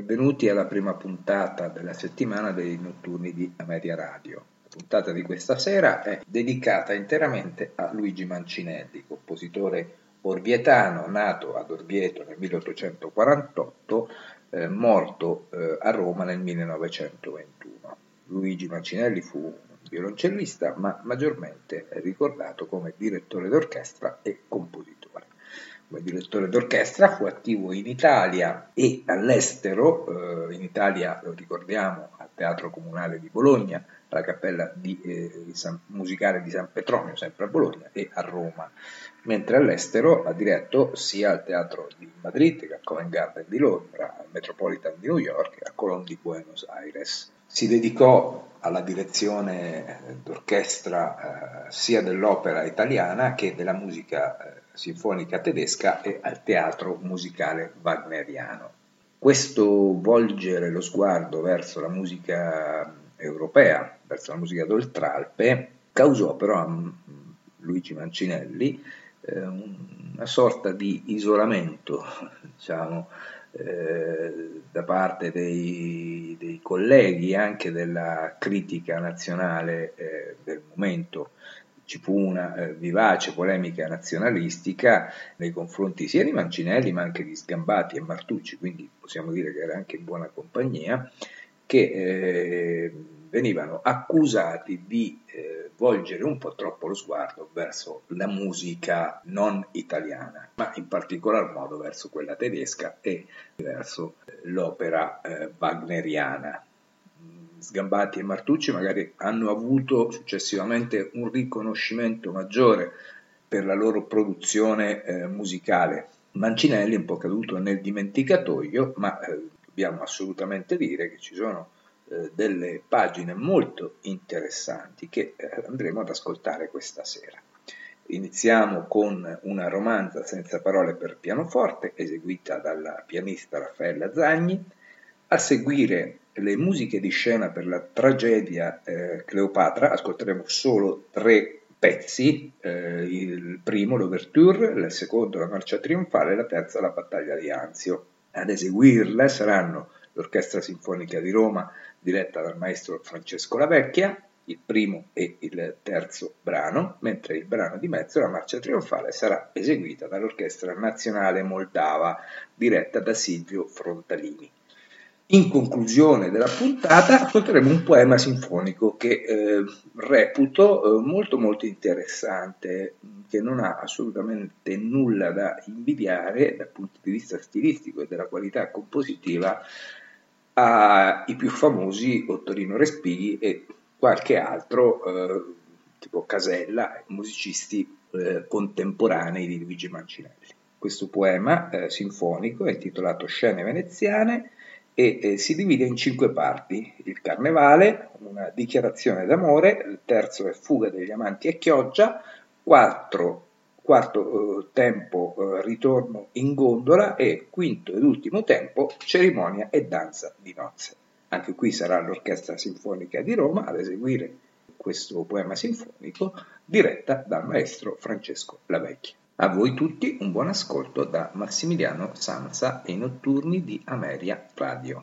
Benvenuti alla prima puntata della settimana dei notturni di Ameria Radio. La puntata di questa sera è dedicata interamente a Luigi Mancinelli, compositore orvietano nato ad Orvieto nel 1848, eh, morto eh, a Roma nel 1921. Luigi Mancinelli fu violoncellista, ma maggiormente ricordato come direttore d'orchestra e come direttore d'orchestra, fu attivo in Italia e all'estero, eh, in Italia lo ricordiamo al Teatro Comunale di Bologna, alla Cappella di, eh, San, Musicale di San Petronio, sempre a Bologna, e a Roma, mentre all'estero ha diretto sia al Teatro di Madrid che al Covent Garden di Londra, al Metropolitan di New York e al Colón di Buenos Aires. Si dedicò alla direzione d'orchestra eh, sia dell'opera italiana che della musica eh, sinfonica tedesca e al teatro musicale wagneriano. Questo volgere lo sguardo verso la musica europea, verso la musica d'Oltralpe, causò però a Luigi Mancinelli eh, una sorta di isolamento, diciamo, eh, da parte dei, dei, colleghi anche della critica nazionale eh, del momento ci fu una eh, vivace polemica nazionalistica nei confronti sia di Mancinelli ma anche di Sgambati e Martucci, quindi possiamo dire che era anche in buona compagnia, che eh, venivano accusati di eh, volgere un po' troppo lo sguardo verso la musica non italiana, ma in particolar modo verso quella tedesca e verso eh, l'opera eh, wagneriana. Sgambati e Martucci magari hanno avuto successivamente un riconoscimento maggiore per la loro produzione eh, musicale. Mancinelli è un po' caduto nel dimenticatoio, ma eh, dobbiamo assolutamente dire che ci sono eh, delle pagine molto interessanti che eh, andremo ad ascoltare questa sera. Iniziamo con una romanza senza parole per pianoforte eseguita dalla pianista Raffaella Zagni, a seguire le musiche di scena per la tragedia eh, Cleopatra, ascolteremo solo tre pezzi, eh, il primo l'Overture, il secondo la Marcia Trionfale e la terza la Battaglia di Anzio. Ad eseguirla saranno l'Orchestra Sinfonica di Roma diretta dal maestro Francesco Lavecchia, il primo e il terzo brano, mentre il brano di mezzo, la Marcia Trionfale, sarà eseguita dall'Orchestra Nazionale Moldava diretta da Silvio Frontalini. In conclusione della puntata ascolteremo un poema sinfonico che eh, reputo eh, molto molto interessante, che non ha assolutamente nulla da invidiare dal punto di vista stilistico e della qualità compositiva ai più famosi Ottorino Respighi e qualche altro eh, tipo Casella, musicisti eh, contemporanei di Luigi Mancinelli. Questo poema eh, sinfonico è intitolato Scene veneziane e eh, si divide in cinque parti. Il Carnevale, una dichiarazione d'amore, il terzo è Fuga degli amanti e Chioggia, quattro, quarto eh, tempo eh, Ritorno in gondola e quinto ed ultimo tempo Cerimonia e danza di nozze. Anche qui sarà l'Orchestra Sinfonica di Roma ad eseguire questo poema sinfonico diretta dal maestro Francesco Lavecchia. A voi tutti un buon ascolto da Massimiliano Sanza e i notturni di Ameria Radio.